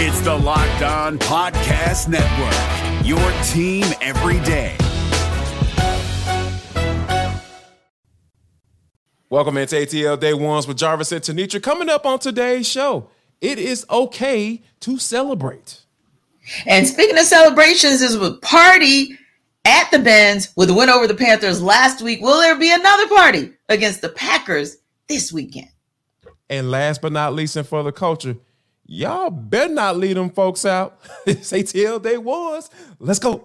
It's the Locked On Podcast Network, your team every day. Welcome into ATL Day Ones with Jarvis and Tenitra. Coming up on today's show, it is okay to celebrate. And speaking of celebrations, is with party at the Benz with the win over the Panthers last week. Will there be another party against the Packers this weekend? And last but not least, and for the culture, y'all better not lead them folks out. it's ATL Day Ones. Let's go.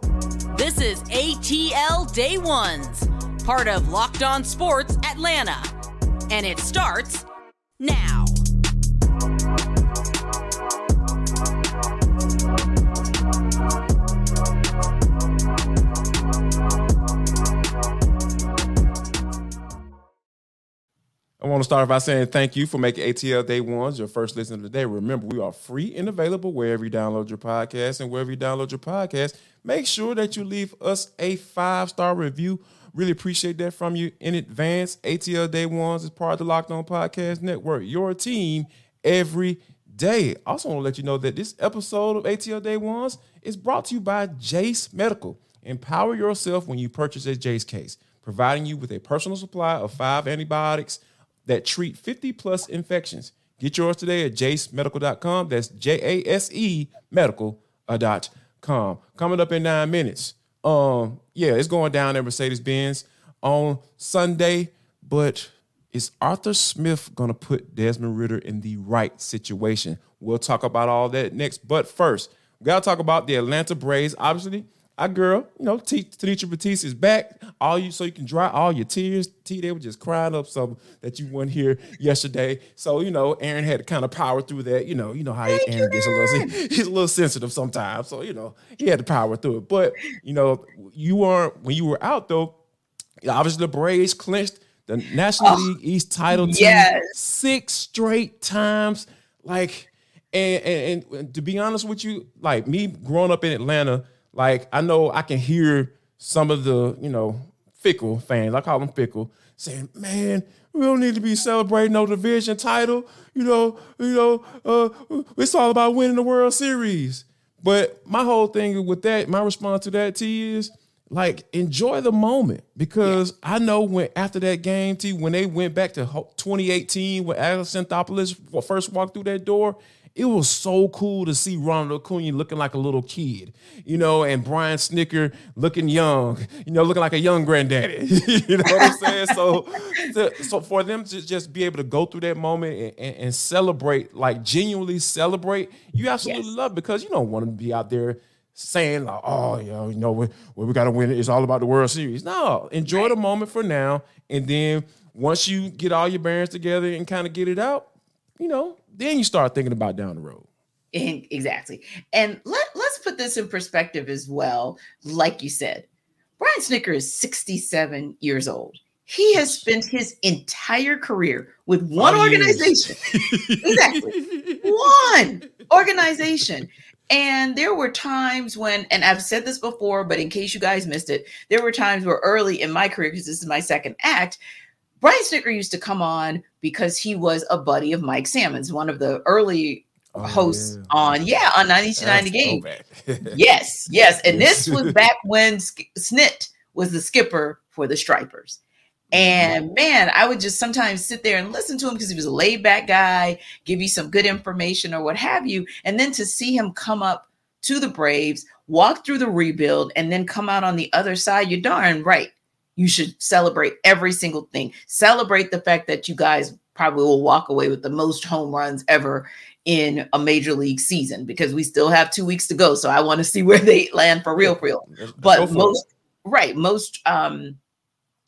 This is ATL Day Ones, part of Locked On Sports Atlanta. And it starts now. I want to start by saying thank you for making ATL Day Ones your first listen of the day. Remember, we are free and available wherever you download your podcast. And wherever you download your podcast, make sure that you leave us a five star review. Really appreciate that from you in advance. ATL Day Ones is part of the Locked On Podcast Network, your team every day. Also, want to let you know that this episode of ATL Day Ones is brought to you by Jase Medical. Empower yourself when you purchase a Jase case, providing you with a personal supply of five antibiotics that treat 50 plus infections. Get yours today at jasemedical.com. That's J A S E medical.com. Coming up in nine minutes. Um, yeah, it's going down at Mercedes Benz on Sunday, but is Arthur Smith going to put Desmond Ridder in the right situation? We'll talk about all that next. But first, we got to talk about the Atlanta Braves. Obviously, our girl, you know, T- Tenitra Batiste is back. All you so you can dry all your tears. T, they were just crying up some that you weren't here yesterday. So you know, Aaron had to kind of power through that. You know, you know how Thank Aaron gets a little he's a little sensitive sometimes. So you know, he had to power through it. But you know, you weren't when you were out though. Obviously, the Braves clinched the National oh, League East title yes. six straight times. Like, and, and and to be honest with you, like me growing up in Atlanta like I know I can hear some of the, you know, fickle fans, I call them fickle, saying, man, we don't need to be celebrating no division title. You know, you know, uh, it's all about winning the World Series. But my whole thing with that, my response to that T is like enjoy the moment because yeah. I know when after that game T when they went back to 2018 when Alex Anthopoulos first walked through that door, it was so cool to see Ronald Acuna looking like a little kid, you know, and Brian Snitker looking young, you know, looking like a young granddaddy. you know what I'm saying? so, so for them to just be able to go through that moment and, and, and celebrate, like genuinely celebrate, you absolutely yes. love because you don't want to be out there saying like, oh, you know, you know, we, we got to win it. It's all about the World Series. No, enjoy right. the moment for now, and then once you get all your bearings together and kind of get it out, you know, then you start thinking about down the road. Exactly. And let, let's put this in perspective as well. Like you said, Brian Snitker is 67 years old. He has spent his entire career with oh, one organization. exactly. One organization. And there were times when, and I've said this before, but in case you guys missed it, there were times where early in my career, because this is my second act, Brian Snitker used to come on because he was a buddy of Mike Salmons, one of the early oh, hosts yeah. on yeah on 9290 game. yes, yes, and this was back when Snit was the skipper for the Stripers. And mm-hmm. man, I would just sometimes sit there and listen to him because he was a laid back guy, give you some good information or what have you. And then to see him come up to the Braves, walk through the rebuild, and then come out on the other side, you're darn right you should celebrate every single thing. Celebrate the fact that you guys probably will walk away with the most home runs ever in a major league season because we still have two weeks to go. So I want to see where they land for real, for real. But most right, most um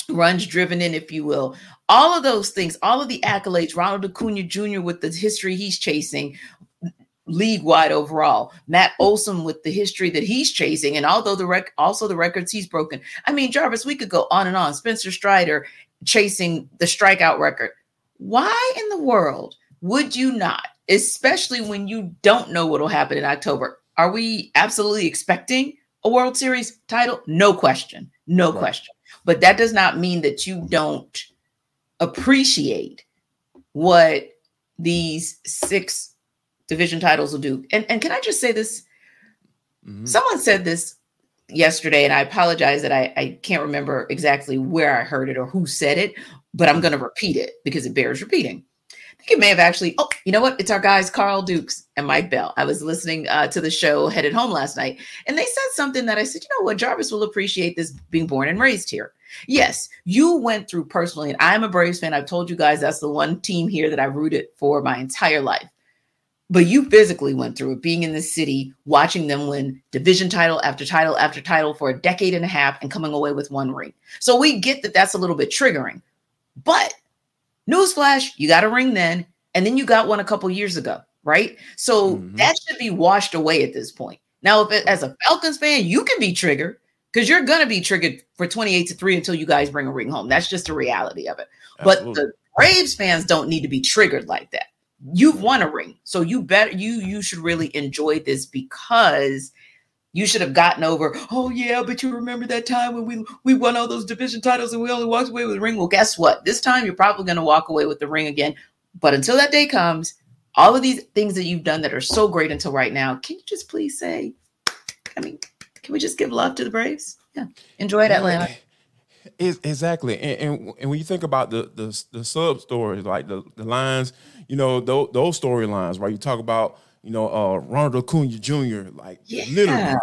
runs driven in, if you will. All of those things, all of the accolades, Ronald Acuna Jr. with the history he's chasing, league wide overall. Matt Olson with the history that he's chasing, and although the rec- also the records he's broken. I mean, Jarvis, we could go on and on. Spencer Strider chasing the strikeout record. Why in the world would you not, especially when you don't know what will happen in October? Are we absolutely expecting a World Series title? No question. No right. question. But that does not mean that you don't appreciate what these six division titles will do. And and can I just say this? Mm-hmm. Someone said this yesterday, and I apologize that I, I can't remember exactly where I heard it or who said it, but I'm going to repeat it because it bears repeating. I think it may have actually, oh, you know what? It's our guys, Carl Dukes and Mike Bell. I was listening uh, to the show headed home last night, and they said something that I said, you know what? Jarvis will appreciate this being born and raised here. Yes, you went through personally, and I'm a Braves fan. I've told you guys that's the one team here that I rooted for my entire life but you physically went through it being in the city watching them win division title after title after title for a decade and a half and coming away with one ring. So we get that that's a little bit triggering. But newsflash you got a ring then and then you got one a couple years ago right? So mm-hmm. that should be washed away at this point. Now if it, as a falcons fan you can be triggered because you're going to be triggered for 28 to 3 until you guys bring a ring home. That's just the reality of it. Absolutely. but the braves fans don't need to be triggered like that you've mm-hmm. won a ring so you better you you should really enjoy this because you should have gotten over oh yeah but you remember that time when we we won all those division titles and we only walked away with the ring? Well guess what? This time you're probably going to walk away with the ring again but until that day comes all of these things that you've done that are so great until right now can you just please say i mean can we just give love to the braves? Yeah enjoy it atlanta exactly and, and, and when you think about the the, the sub stories like the, the lines you know, those, those storylines, right? You talk about, you know, uh, Ronald Acuna Jr., like yeah. literally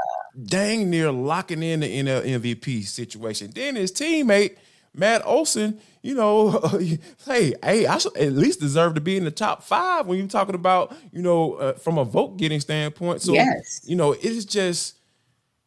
dang near locking in the NL MVP situation. Then his teammate, Matt Olson, you know, hey, hey, I should at least deserve to be in the top five when you're talking about, you know, uh, from a vote getting standpoint. So, yes. you know, it's just,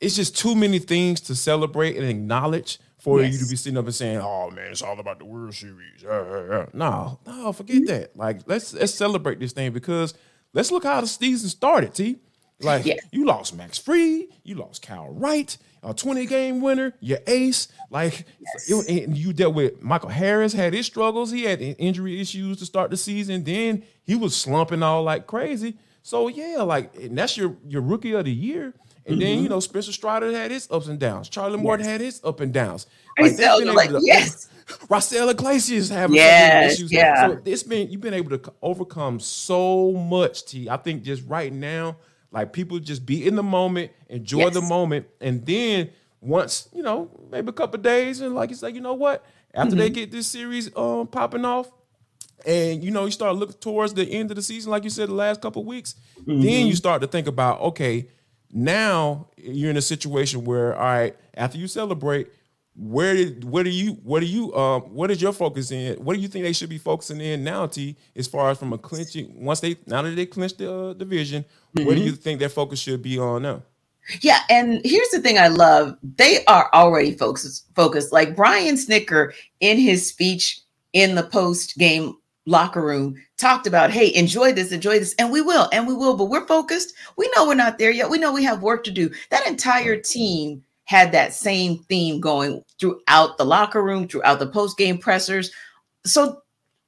it's just too many things to celebrate and acknowledge for yes. you to be sitting up and saying, "Oh man, it's all about the World Series." Uh, uh, uh. No, no, forget mm-hmm. that. Like, let's let's celebrate this thing because let's look how the season started. T, like yes. you lost Max Fried, you lost Kyle Wright, a twenty game winner, your ace. Like, yes. it, and you dealt with Michael Harris had his struggles. He had injury issues to start the season. Then he was slumping all like crazy. So yeah, like and that's your your rookie of the year. And mm-hmm. then, you know, Spencer Strider had his ups and downs. Charlie Morton yes. had his up and downs. Like, like to, yes. Raisel Iglesias having yes, issues. Yeah. So it's been you've been able to overcome so much, T. I think just right now, like people just be in the moment, enjoy yes. the moment, and then once, you know, maybe a couple days, and like you say, you know what? After mm-hmm. they get this series um popping off, and you know, you start looking towards the end of the season, like you said, the last couple weeks, mm-hmm. then you start to think about, okay, now you're in a situation where, all right, after you celebrate, where did what do you what do you um what is your focus in? What do you think they should be focusing in now, T? As far as from a clinching once they now that they clinched the uh, division, mm-hmm. where do you think their focus should be on now? Yeah, and here's the thing I love: they are already focused. Focused like Brian Snitker in his speech in the post game locker room talked about, hey, enjoy this, enjoy this. And we will, and we will, but we're focused. We know we're not there yet. We know we have work to do. That entire team had that same theme going throughout the locker room, throughout the post game pressers. So,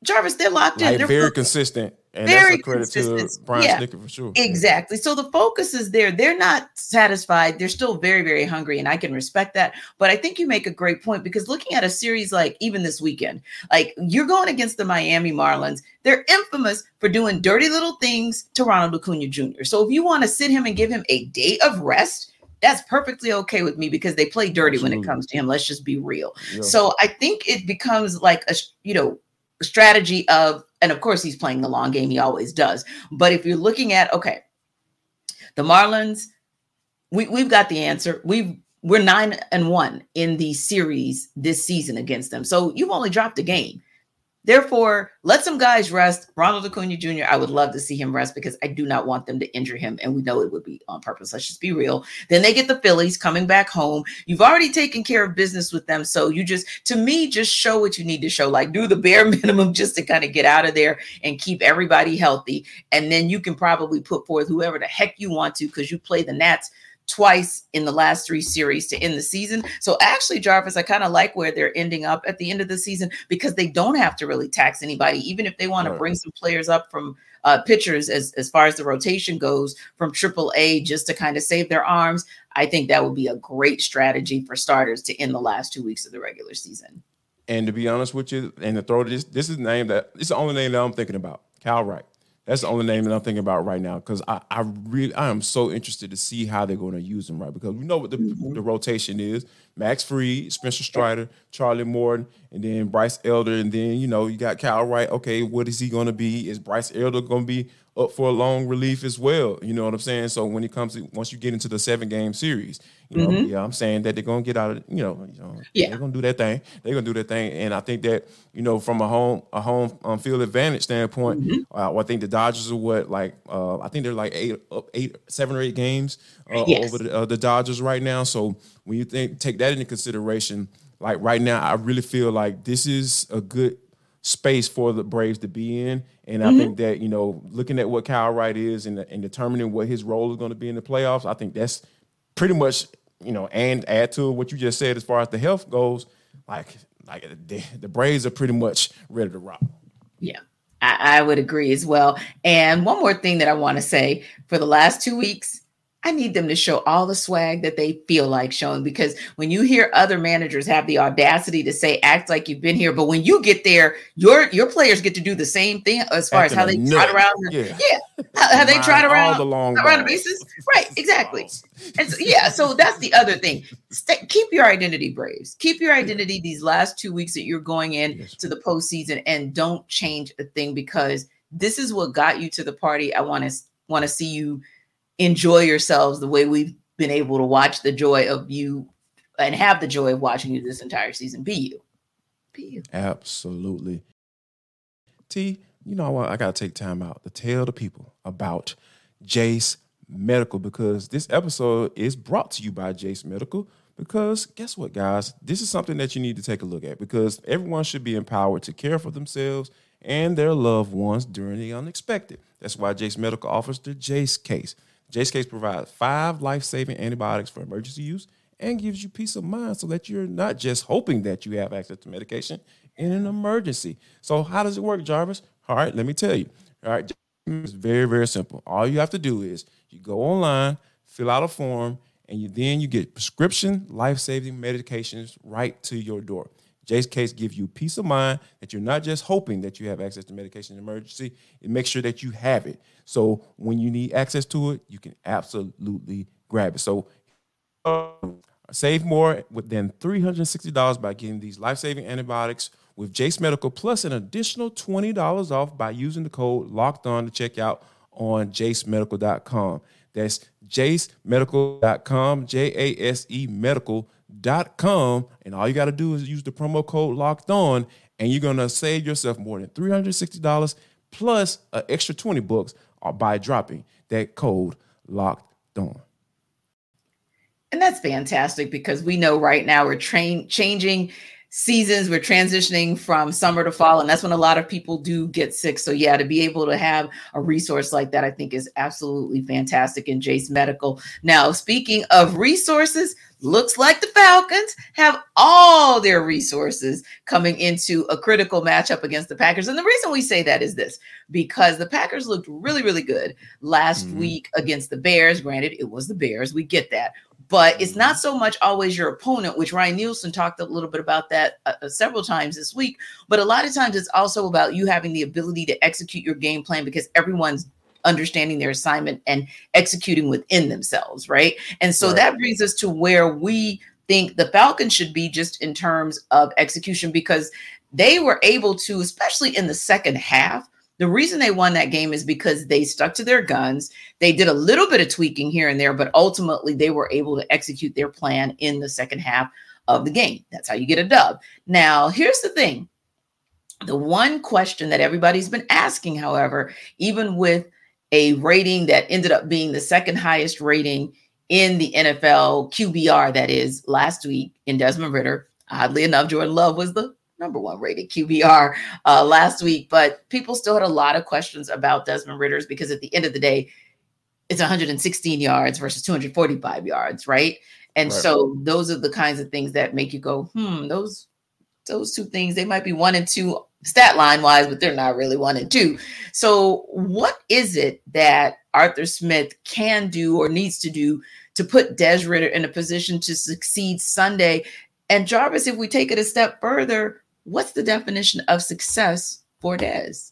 Jarvis, they're locked in. They're very focused. consistent. And Very that's a credit consistent. to Brian yeah, Snitker for sure. Exactly. So the focus is there. They're not satisfied. They're still very, very hungry, and I can respect that. But I think you make a great point because looking at a series like even this weekend, like you're going against the Miami Marlins. They're infamous for doing dirty little things to Ronald Acuna Jr. So if you want to sit him and give him a day of rest, that's perfectly okay with me because they play dirty Absolutely. when it comes to him. Let's just be real. Yeah. So I think it becomes like a you know strategy of and of course, he's playing the long game. He always does. But if you're looking at, okay, the Marlins, we, we've got the answer. We've we're nine and one in the series this season against them. So you've only dropped a game. Therefore, let some guys rest. Ronald Acuna Jr., I would love to see him rest because I do not want them to injure him. And we know it would be on purpose. Let's just be real. Then they get the Phillies coming back home. You've already taken care of business with them. So you just, to me, just show what you need to show. Like do the bare minimum just to kind of get out of there and keep everybody healthy. And then you can probably put forth whoever the heck you want to because you play the Nats twice in the last three series to end the season. So actually, Jarvis, I kind of like where they're ending up at the end of the season because they don't have to really tax anybody, even if they want to bring some players up from uh, pitchers as, as far as the rotation goes from Triple A just to kind of save their arms. I think that would be a great strategy for starters to end the last two weeks of the regular season. And to be honest with you, and to throw this, this is the name that it's the only name that I'm thinking about. Kyle Wright. That's the only name that I'm thinking about right now because I, I really I am so interested to see how they're going to use him right because we know what the, Mm-hmm. the rotation is: Max Fried, Spencer Strider, Charlie Morton, and then Bryce Elder, and then you know you got Kyle Wright. Okay, what is he going to be? Is Bryce Elder going to be up for a long relief as well? You know what I'm saying? So when it comes to once you get into the seven game series, you know, yeah, I'm saying that they're to get out of you know, you know, Mm-hmm. Yeah. they're to do that thing. They're to do that thing, and I think that you know from a home a home um, field advantage standpoint, Mm-hmm. uh, I think the Dodgers are what like uh, I think they're like eight up eight seven or eight games uh, Yes. over the, uh, the Dodgers right now. So when you think take that into consideration, like right now, I really feel like this is a good space for the Braves to be in. And I think mm-hmm. that, you know, looking at what Kyle Wright is and, and determining what his role is going to be in the playoffs, I think that's pretty much, you know, and add to what you just said as far as the health goes, like like the, the Braves are pretty much ready to rock. Yeah, I, I would agree as well. And one more thing that I want to say for the last two weeks, I need them to show all the swag that they feel like showing because when you hear other managers have the audacity to say act like you've been here, but when you get there, your your players get to do the same thing as far as how they Acting trot around. Yeah. yeah, how, how they trot all around the long around the bases. Right, exactly. And so, yeah, so that's the other thing. Stay, keep your identity, Braves. Keep your identity these last two weeks that you're going in Yes. to the postseason, and don't change a thing because this is what got you to the party. I want to want to see you enjoy yourselves the way we've been able to watch the joy of you and have the joy of watching you this entire season. Be you. Be you. Absolutely. T, you know what? I got to take time out to tell the people about Jase Medical because this episode is brought to you by Jase Medical. Because guess what, guys? This is something that you need to take a look at because everyone should be empowered to care for themselves and their loved ones during the unexpected. That's why Jase Medical offers the Jase case. Case provides five life saving antibiotics for emergency use and gives you peace of mind so that you're not just hoping that you have access to medication in an emergency. So, how does it work, Jarvis? All right, let me tell you. All right, it's very, very simple. All you have to do is you go online, fill out a form, and you then you get prescription life-saving medications right to your door. Jase Case gives you peace of mind that you're not just hoping that you have access to medication in emergency. It makes sure that you have it. So when you need access to it, you can absolutely grab it. So uh, save more than $360 by getting these life-saving antibiotics with Jase Medical plus an additional $20 off by using the code locked on to check out on jasemedical.com. That's jasemedical.com, J A S E medical.com. Dot com, and all you got to do is use the promo code locked on, and you're to save yourself more than $360 plus an extra 20 bucks uh, by dropping that code locked on. And that's fantastic because we know right now we're train changing seasons, we're transitioning from summer to fall, and that's when a lot of people do get sick. So, yeah, to be able to have a resource like that, I think is absolutely fantastic in Jase Medical. Now, speaking of resources, looks like the Falcons have all their resources coming into a critical matchup against the Packers. And the reason we say that is this because the Packers looked really, really good last Mhm. week against the Bears. Granted, it was the Bears, we get that but it's not so much always your opponent, which Ryan Nielsen talked a little bit about that uh, uh, several times this week. But a lot of times it's also about you having the ability to execute your game plan because everyone's understanding their assignment and executing within themselves, right? And so Right. that brings us to where we think the Falcons should be just in terms of execution because they were able to, especially in the second half. The reason they won that game is because they stuck to their guns. They did a little bit of tweaking here and there, but ultimately they were able to execute their plan in the second half of the game. That's how you get a dub. Now, here's the thing the one question that everybody's been asking, however, even with a rating that ended up being the second highest rating in the NFL QBR, that is last week in Desmond Ridder. Oddly enough, Jordan Love was the number one rated QBR uh, last week, but people still had a lot of questions about Desmond Ridder's because at the end of the day, it's 116 yards versus 245 yards, right? And Right. so those are the kinds of things that make you go, hmm, those those two things they might be one and two stat line wise, but they're not really one and two. So what is it that Arthur Smith can do or needs to do to put Des Ridder in a position to succeed Sunday? And Jarvis, if we take it a step further, what's the definition of success for Des?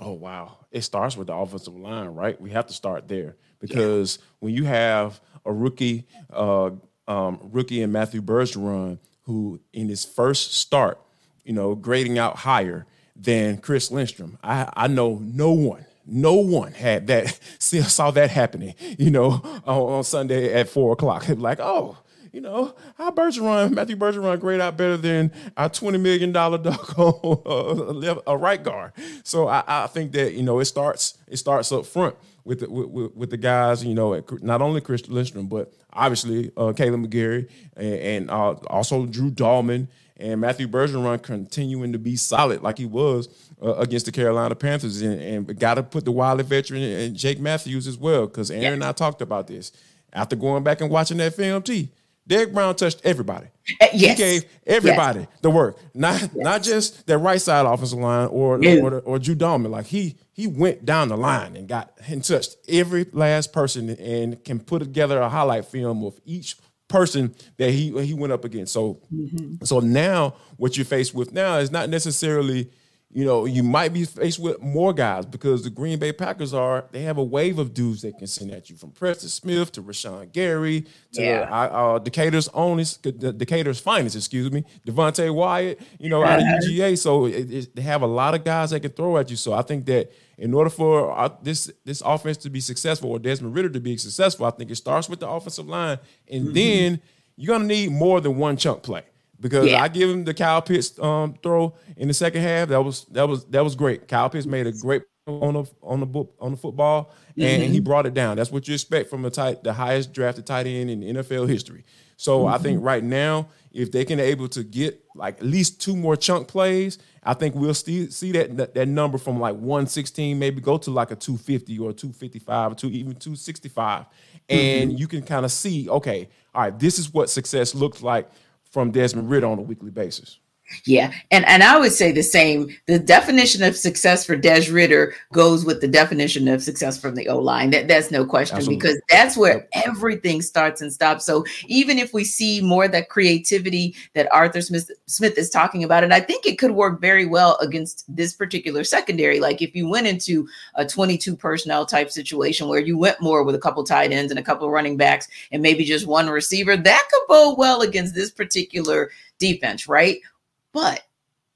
Oh wow! It starts with the offensive line, right? We have to start there because yeah. when you have a rookie, uh, um, rookie and Matthew Bergeron, who in his first start, you know, grading out higher than Chris Lindstrom, I, I know no one, no one had that saw that happening. You know, on, on Sunday at four o'clock, like, oh, you know, how Bergeron, Matthew Bergeron, grade out better than our twenty million dollar dog on uh, a right guard. So I, I, think that you know it starts it starts up front with the, with, with the guys. You know, not only Chris Lindstrom, but obviously uh, Kaleb McGary and, and uh, also Drew Dalman and Matthew Bergeron continuing to be solid like he was uh, against the Carolina Panthers, and, and got to put the wily veteran and Jake Matthews as well because Aaron yeah. and I talked about this after going back and watching that film. T. Derrick Brown touched everybody. Uh, yes. He gave everybody yes. the work, not yes. not just that right side offensive line or no. or, or Drew Dalman. Like he he went down the line and got and touched every last person and can put together a highlight film of each person that he he went up against. So mm-hmm. so now what you're faced with now is not necessarily you know, you might be faced with more guys because the Green Bay Packers are, they have a wave of dudes they can send at you from Preston Smith to Rashan Gary to yeah. uh, uh, Decatur's ownest, Decatur's finest, excuse me, Devonte Wyatt, you know, out of UGA. So it, it, they have a lot of guys that can throw at you. So I think that in order for uh, this this offense to be successful or Desmond Ridder to be successful, I think it starts with the offensive line. And mm-hmm. then you're going to need more than one chunk play because yeah. I give him the Kyle Pitts um, throw in the second half. That was that was that was great. Kyle Pitts made a great on the on the book on the football, mm-hmm. and he brought it down. That's what you expect from a tight, the highest drafted tight end in NFL history. So mm-hmm. I think right now, if they can able to get like at least two more chunk plays, I think we'll see see that, that, that number from like 116 maybe go to like a 250 or 255 or two, even 265. And mm-hmm. you can kind of see, okay, all right, this is what success looks like from Desmond Ridder on a weekly basis. Yeah, and and I would say the same. The definition of success for Des Ridder goes with the definition of success from the O line. That that's no question Absolutely. because that's where everything starts and stops. So even if we see more that creativity that Arthur Smith Smith is talking about, and I think it could work very well against this particular secondary. Like if you went into a 22 personnel type situation where you went more with a couple tight ends and a couple running backs and maybe just one receiver, that could bode well against this particular defense, right? But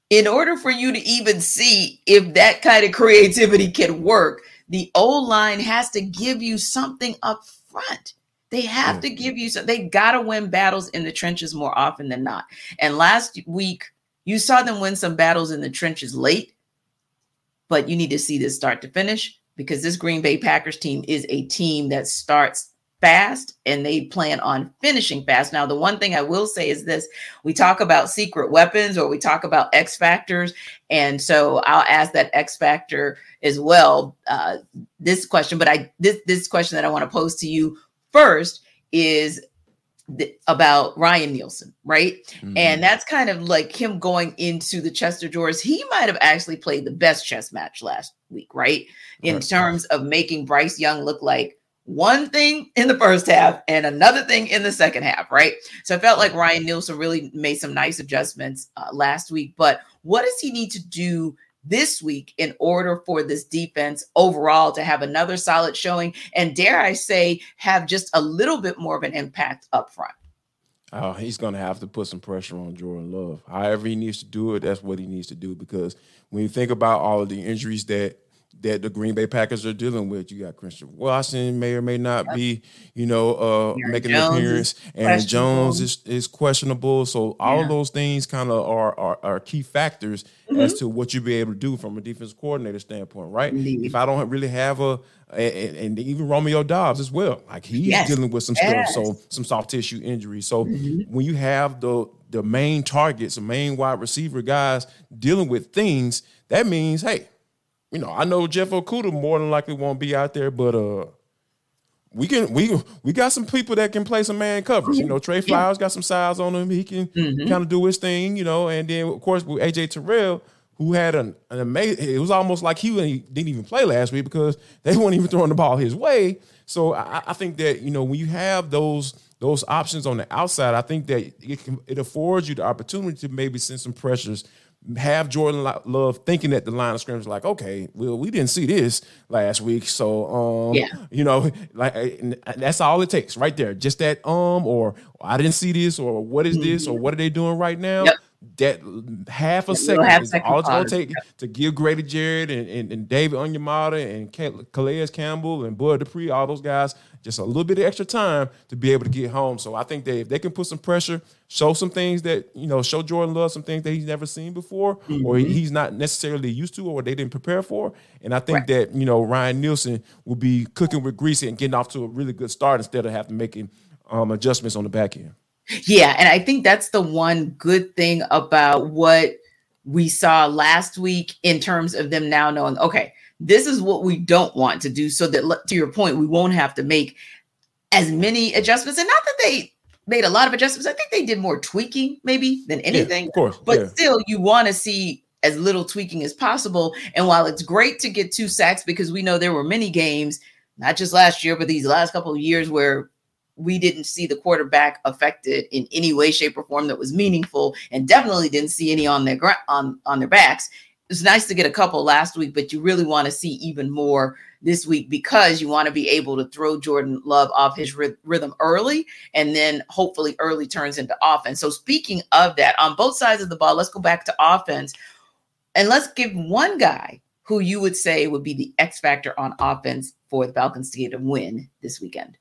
in order for you to even see if that kind of creativity can work, the O line has to give you something up front. They have to mm-hmm. give you so they got to win battles in the trenches more often than not. And last week, you saw them win some battles in the trenches late, but you need to see this start to finish because this Green Bay Packers team is a team that starts fast and they plan on finishing fast. Now, the one thing I will say is this we talk about secret weapons or we talk about X factors. And so I'll ask that X factor as well. Uh, this question, but I this this question that I want to pose to you first is th- about Ryan Nielsen, right? Mm-hmm. And that's kind of like him going into the Chester drawers. He might have actually played the best chess match last week, right? In right. terms of making Bryce Young look like one thing in the first half and another thing in the second half, right? So I felt like Ryan Nielsen really made some nice adjustments uh, last week. But what does he need to do this week in order for this defense overall to have another solid showing and, dare I say, have just a little bit more of an impact up front? Oh, he's going to have to put some pressure on Jordan Love. However, he needs to do it, that's what he needs to do. Because when you think about all of the injuries that that the Green Bay Packers are dealing with. You got Christian Watson may or may not be, you know, uh, making Jones an appearance. And Jones is, is questionable. So all yeah. of those things kind of are, are, are key factors mm-hmm. as to what you be able to do from a defense coordinator standpoint, right? Indeed. If I don't really have a and, and, even Romeo Doubs as well, like he's yes. dealing with some yes. stuff, so some soft tissue injuries. So mm-hmm. when you have the the main targets, the main wide receiver guys dealing with things, that means hey you know, I know Jeff Okudah more than likely won't be out there, but uh we can we we got some people that can play some man covers. You know, Trey Flowers got some size on him. He can mm-hmm. kind of do his thing, you know. And then of course with AJ Terrell, who had an, an amazing it was almost like he didn't even play last week because they weren't even throwing the ball his way. So I, I think that, you know, when you have those those options on the outside, I think that it can, it affords you the opportunity to maybe send some pressures have Jordan Love thinking that the line of scrimmage like, okay, well, we didn't see this last week, so um, Yeah. you know, like that's all it takes right there. Just that um, or I didn't see this, or what is this, or what are they doing right now? Yep. That half a That second half is second all it's gonna take to give Grady Jarrett and, and, and David Onyemata and Ca- Calais Campbell and Bud Dupree, all those guys, just a little bit of extra time to be able to get home. So I think that if they can put some pressure, show some things that you know, show Jordan Love some things that he's never seen before, or Mm-hmm. he's not necessarily used to, or they didn't prepare for. And I think that you know Ryan Nielsen will be cooking with grease and getting off to a really good start instead of having to making um, adjustments on the back end. Yeah, and I think that's the one good thing about what we saw last week in terms of them now knowing, okay, this is what we don't want to do, so that to your point, we won't have to make as many adjustments. And not that they made a lot of adjustments. I think they did more tweaking maybe than anything. of course, But yeah. still, you want to see as little tweaking as possible. And while it's great to get two sacks, because we know there were many games, not just last year, but these last couple of years where we didn't see the quarterback affected in any way, shape, or form that was meaningful, and definitely didn't see any on their gra- on on their backs. It's nice to get a couple last week, but you really want to see even more this week because you want to be able to throw Jordan Love off his ryth- rhythm early, and then hopefully early turns into offense. So speaking of that, on both sides of the ball, let's go back to offense, and let's give one guy who you would say would be the X factor on offense for the Falcons to get a win this weekend.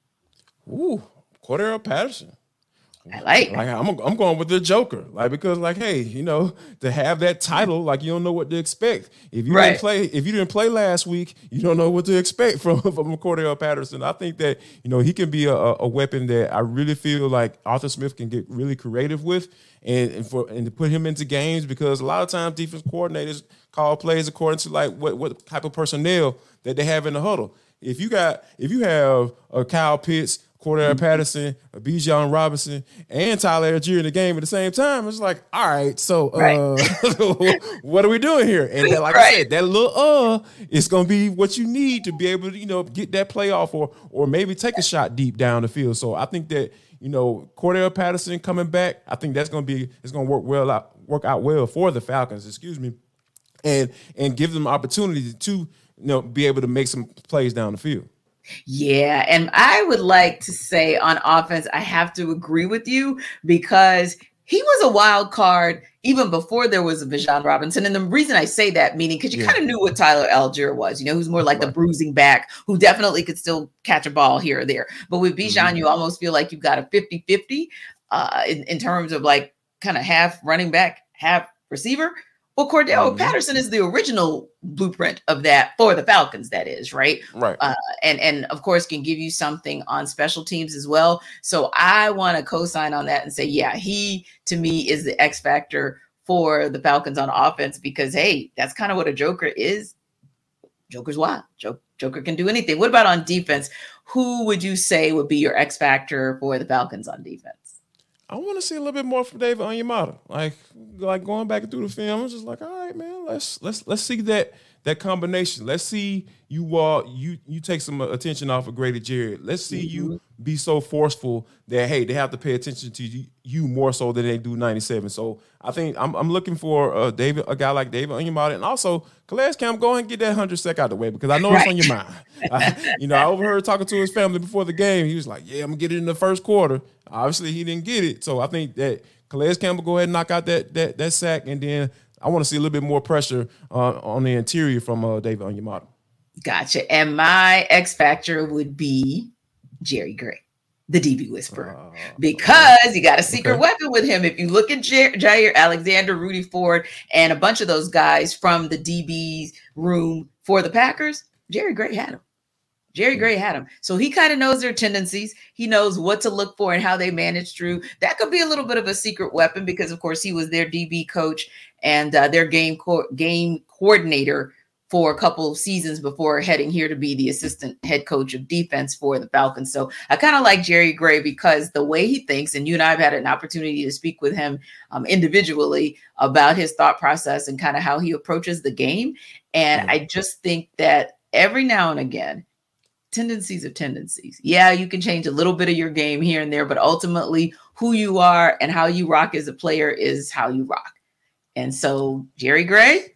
Ooh, Cordarrelle Patterson. I like. Like I'm, I'm going with the Joker, like because like hey, you know, to have that title, like you don't know what to expect. If you Right. didn't play, if you didn't play last week, you don't know what to expect from from Cordarrelle Patterson. I think that you know he can be a, a weapon that I really feel like Arthur Smith can get really creative with, and, and for and to put him into games because a lot of times defense coordinators call plays according to like what what type of personnel that they have in the huddle. If you got if you have a Kyle Pitts, Cordarrelle Patterson, a Bijan Robinson, and Tyler Allgeier in the game at the same time. It's like, all right, so uh, what are we doing here? And that, like I said, that little uh is gonna be what you need to be able to, you know, get that playoff or or maybe take a shot deep down the field. So I think that, you know, Cordarrelle Patterson coming back, I think that's gonna be it's gonna work well out work out well for the Falcons, excuse me, and and give them opportunity to, you know, be able to make some plays down the field. Yeah, and I would like to say on offense, I have to agree with you because he was a wild card even before there was a Bijan Robinson. And the reason I say that, meaning because you Yeah. kind of knew what Tyler Allgeier was, you know, who's more like the bruising back who definitely could still catch a ball here or there. But with Bijan, Mhm. you almost feel like you've got a 50 50 uh, in, in terms of like kind of half running back, half receiver. Well, Cordarrelle Mhm. Patterson is the original blueprint of that for the Falcons, that is, right? Right. uh, and and of course can give you something on special teams as well. So I want to co-sign on that and say, yeah, he to me is the X factor for the Falcons on offense because hey, that's kind of what a Joker is. Joker's wild. Jo- Joker can do anything. What about on defense? Who would you say would be your X factor for the Falcons on defense? I want to see a little bit more from David Onyemata. Like, like going back through the film, I'm just like, all right, man, let's let's let's see that that combination. Let's see you uh you you take some attention off of Grady Jarrett. Let's see you be so forceful that hey, they have to pay attention to you, you more so than they do 97. So I think I'm I'm looking for uh David a guy like David Onyemata and also Calais Camp. Go ahead and get that hundred sec out the way because I know it's on your mind. I- you know, I overheard talking to his family before the game. He was like, "Yeah, I'm gonna get it in the first quarter." Obviously, he didn't get it, so I think that Calais Campbell go ahead and knock out that that that sack, and then I want to see a little bit more pressure uh, on the interior from uh, David Onyemata. Gotcha. And my X factor would be Jerry Gray, the DB whisperer. Uh, because you got a secret Okay. weapon with him. If you look at J- Jaire Alexander, Rudy Ford, and a bunch of those guys from the DB's room for the Packers, Jerry Gray had him. Jerry Gray had him. So he kind of knows their tendencies. He knows what to look for and how they manage through. That could be a little bit of a secret weapon because, of course, he was their DB coach and uh, their game co- game coordinator for a couple of seasons before heading here to be the assistant head coach of defense for the Falcons. So I kind of like Jerry Gray because the way he thinks, and you and I have had an opportunity to speak with him um, individually about his thought process and kind of how he approaches the game. And I just think that every now and again, tendencies of tendencies. Yeah, you can change a little bit of your game here and there, but ultimately, who you are and how you rock as a player is how you rock. And so, Jerry Gray,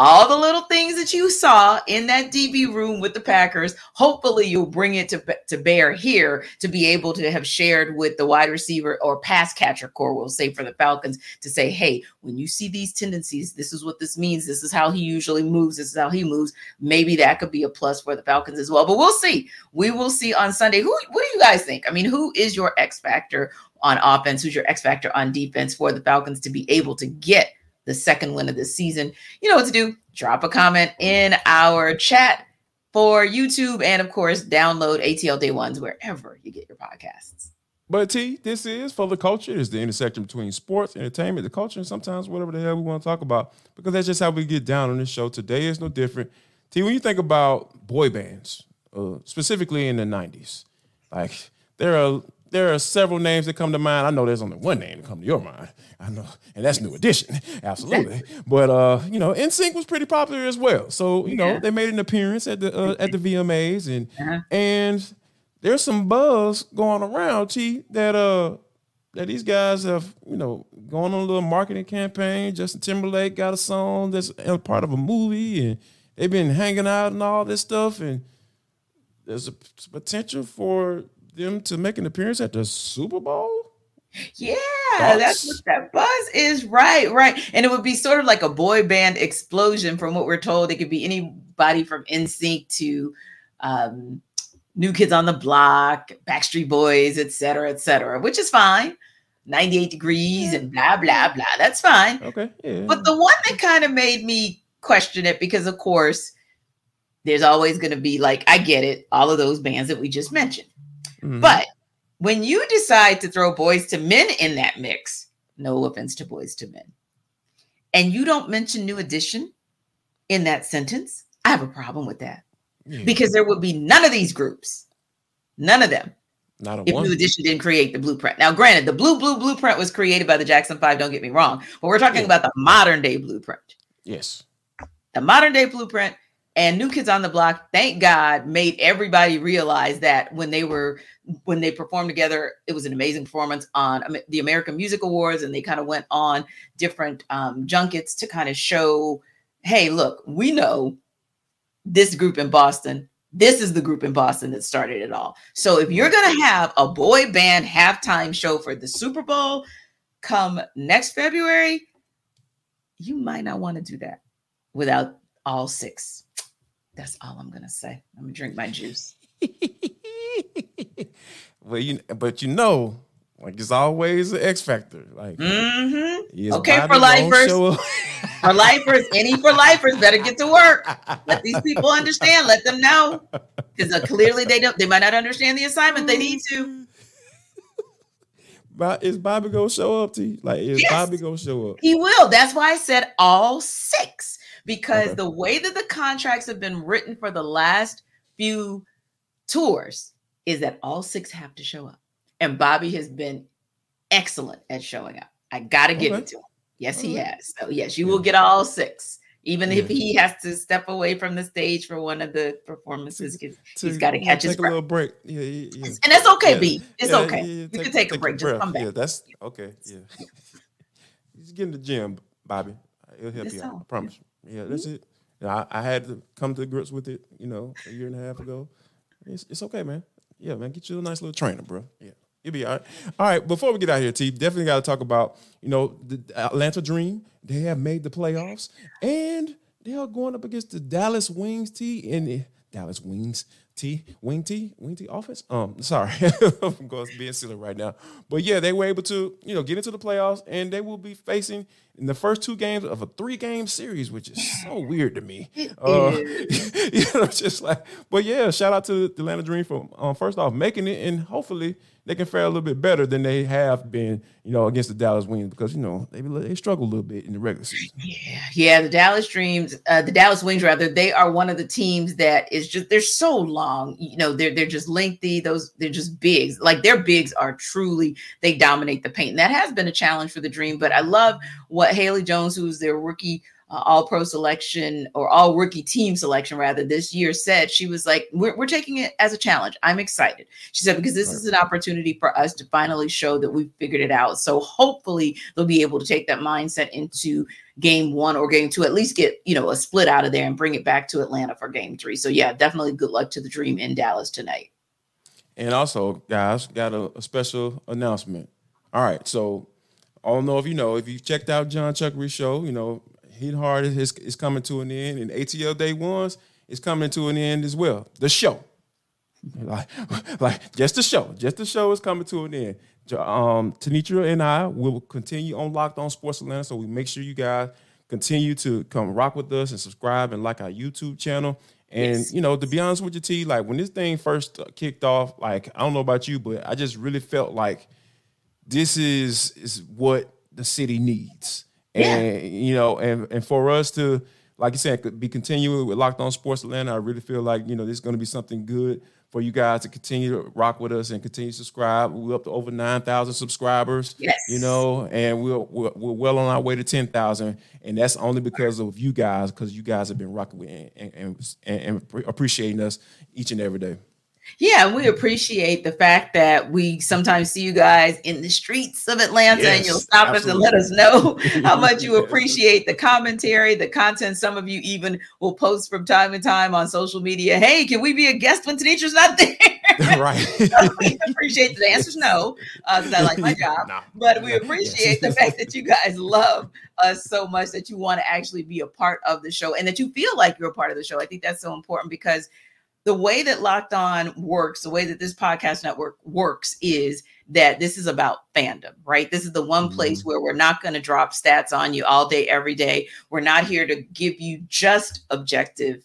all the little things that you saw in that DB room with the Packers, hopefully you'll bring it to, to bear here to be able to have shared with the wide receiver or pass catcher core, we'll say for the Falcons, to say, hey, when you see these tendencies, this is what this means. This is how he usually moves. This is how he moves. Maybe that could be a plus for the Falcons as well. But we'll see. We will see on Sunday. Who what do you guys think? I mean, who is your X factor on offense? Who's your X factor on defense for the Falcons to be able to get the second win of the season. You know what to do. Drop a comment in our chat for YouTube and, of course, download ATL Day Ones wherever you get your podcasts. But T, this is for the culture. It's the intersection between sports, entertainment, the culture, and sometimes whatever the hell we want to talk about. Because that's just how we get down on this show. Today is no different. T, when you think about boy bands, uh, specifically in the '90s, like there are there are several names that come to mind. I know there's only one name that come to your mind. I know, and that's New Edition, absolutely. But uh, you know, NSYNC was pretty popular as well. So you know, they made an appearance at the uh, at the VMAs, and uh-huh. and there's some buzz going around, T, that uh that these guys have you know going on a little marketing campaign. Justin Timberlake got a song that's part of a movie, and they've been hanging out and all this stuff, and there's a potential for them to make an appearance at the Super Bowl? Yeah, Thoughts? that's what that buzz is. Right, right. And it would be sort of like a boy band explosion from what we're told. It could be anybody from NSYNC to um, New Kids on the Block, Backstreet Boys, et cetera, et cetera, which is fine. 98 degrees and blah, blah, blah. That's fine. Okay. Yeah. But the one that kind of made me question it because, of course, there's always going to be like, I get it, all of those bands that we just mentioned. Mm-hmm. But when you decide to throw Boyz II Men in that mix, no offense to Boyz II Men, and you don't mention New Edition in that sentence, I have a problem with that. Mm-hmm. Because there would be none of these groups, none of them, not if one. New Edition didn't create the blueprint. Now, granted, the blue blue blueprint was created by the Jackson Five. Don't get me wrong, but we're talking yeah. about the modern day blueprint. Yes, the modern day blueprint and New Kids on the Block, thank God, made everybody realize that when they were when they performed together, it was an amazing performance on the American Music Awards, and they kind of went on different um, junkets to kind of show, hey, look, we know this group in Boston. This is the group in Boston that started it all. So if you're going to have a boy band halftime show for the Super Bowl come next February, you might not want to do that without all six. That's all I'm gonna say. I'm gonna drink my juice. well, you but you know, like it's always an X factor. Like, mm-hmm. okay, for lifers, for lifers, any for lifers, better get to work. Let these people understand. Let them know, because uh, clearly they don't. They might not understand the assignment. They need to. But is Bobby gonna show up to you? Like, is yes, Bobby gonna show up? He will. That's why I said all six because okay. the way that the contracts have been written for the last few tours is that all six have to show up. And Bobby has been excellent at showing up. I got to give okay. it to him. Yes, he has. So, yes, you yeah. will get all six. Even yeah. if he has to step away from the stage for one of the performances, to, he's got to catch his breath. a little break. Yeah, yeah. And that's okay, B. It's okay. you take, can take, take a break. Just come back. Yeah, that's okay. Yeah. Just get in the gym, Bobby. It'll help you out. I promise you. Yeah, that's mm-hmm. it. I, I, had to come to grips with it, you know, a year and a half ago. It's, it's okay, man. Yeah, man, get you a nice little trainer, bro. Yeah, you'll be all right. All right, before we get out here, T, definitely got to talk about, you know, the Atlanta Dream. They have made the playoffs, and they are going up against the Dallas Wings, T, and the Dallas Wings, T, Wing T, Wing T offense. Um, sorry, I'm going being silly right now, but yeah, they were able to, you know, get into the playoffs, and they will be facing in the first two games of a three game series, which is so weird to me. Uh, you know, just like, but yeah, shout out to the Atlanta Dream for um, first off making it, and hopefully they can fare a little bit better than they have been, you know, against the Dallas Wings because you know they they struggle a little bit in the regular season. Yeah, yeah. The Dallas Dreams, uh, the Dallas Wings, rather, they are one of the teams that is just they're so long. You know, they're they're just lengthy. Those they're just bigs. Like their bigs are truly they dominate the paint, and that has been a challenge for the Dream. But I love what Haley Jones, who's their rookie uh, all pro selection or all rookie team selection rather this year said she was like we're, we're taking it as a challenge. I'm excited. She said because this right. is an opportunity for us to finally show that we've figured it out. So hopefully they'll be able to take that mindset into game one or game two at least get you know a split out of there and bring it back to atlanta for game three. So yeah definitely good luck to the dream in dallas tonight. And also guys got a, a special announcement. All right so I don't know if you know if you checked out John Chuckery's show, you know Heat Hard is, is coming to an end, and ATL Day Ones is coming to an end as well. The show, like, like just the show, just the show is coming to an end. Um, Tenitra and I will continue on Locked On Sports Atlanta, so we make sure you guys continue to come rock with us and subscribe and like our YouTube channel. And yes. you know, to be honest with you, T, like when this thing first kicked off, like I don't know about you, but I just really felt like this is is what the city needs. And you know, and and for us to, like you said, be continuing with Locked On Sports Atlanta, I really feel like you know this is going to be something good for you guys to continue to rock with us and continue to subscribe. We're up to over nine thousand subscribers. Yes, you know, and we're, we're, we're well on our way to ten thousand, and that's only because of you guys, because you guys have been rocking with and, and, and, and appreciating us each and every day. Yeah, we appreciate the fact that we sometimes see you guys in the streets of Atlanta yes, and you'll stop absolutely. us and let us know how much you appreciate the commentary, the content. Some of you even will post from time to time on social media, hey, can we be a guest when Tenitra's not there? right. so we appreciate the answers no, because uh, I like my job. Nah. But we appreciate the fact that you guys love us so much that you want to actually be a part of the show and that you feel like you're a part of the show. I think that's so important because the way that Locked On works, the way that this podcast network works is that this is about fandom, right? This is the one place mm-hmm. where we're not going to drop stats on you all day, every day. We're not here to give you just objective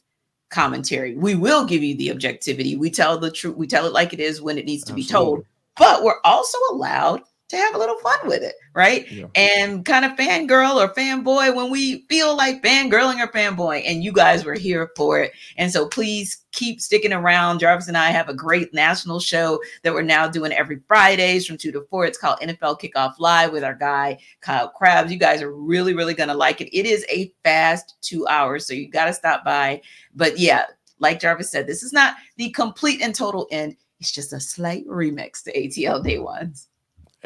commentary. We will give you the objectivity. We tell the truth, we tell it like it is when it needs to Absolutely. be told, but we're also allowed to have a little fun with it, right? Yeah. And kind of fangirl or fanboy when we feel like fangirling or fanboy, and you guys were here for it. And so please keep sticking around. Jarvis and I have a great national show that we're now doing every Fridays from two to four. It's called NFL Kickoff Live with our guy Kyle Crabbs. You guys are really, really gonna like it. It is a fast two hours, so you got to stop by. But yeah, like Jarvis said, this is not the complete and total end. It's just a slight remix to ATL Day Ones.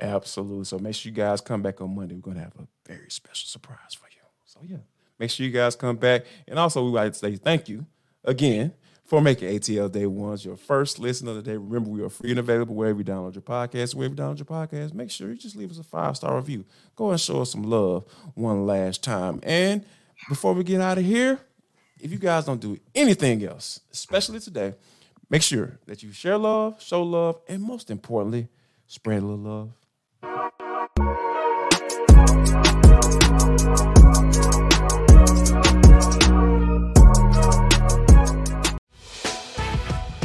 Absolutely. So make sure you guys come back on Monday. We're gonna have a very special surprise for you. So yeah, make sure you guys come back. And also, we like to say thank you again for making ATL Day Ones your first listen of the day. Remember, we are free and available wherever you download your podcast. Wherever you download your podcast, make sure you just leave us a five star review. Go and show us some love one last time. And before we get out of here, if you guys don't do anything else, especially today, make sure that you share love, show love, and most importantly, spread a little love.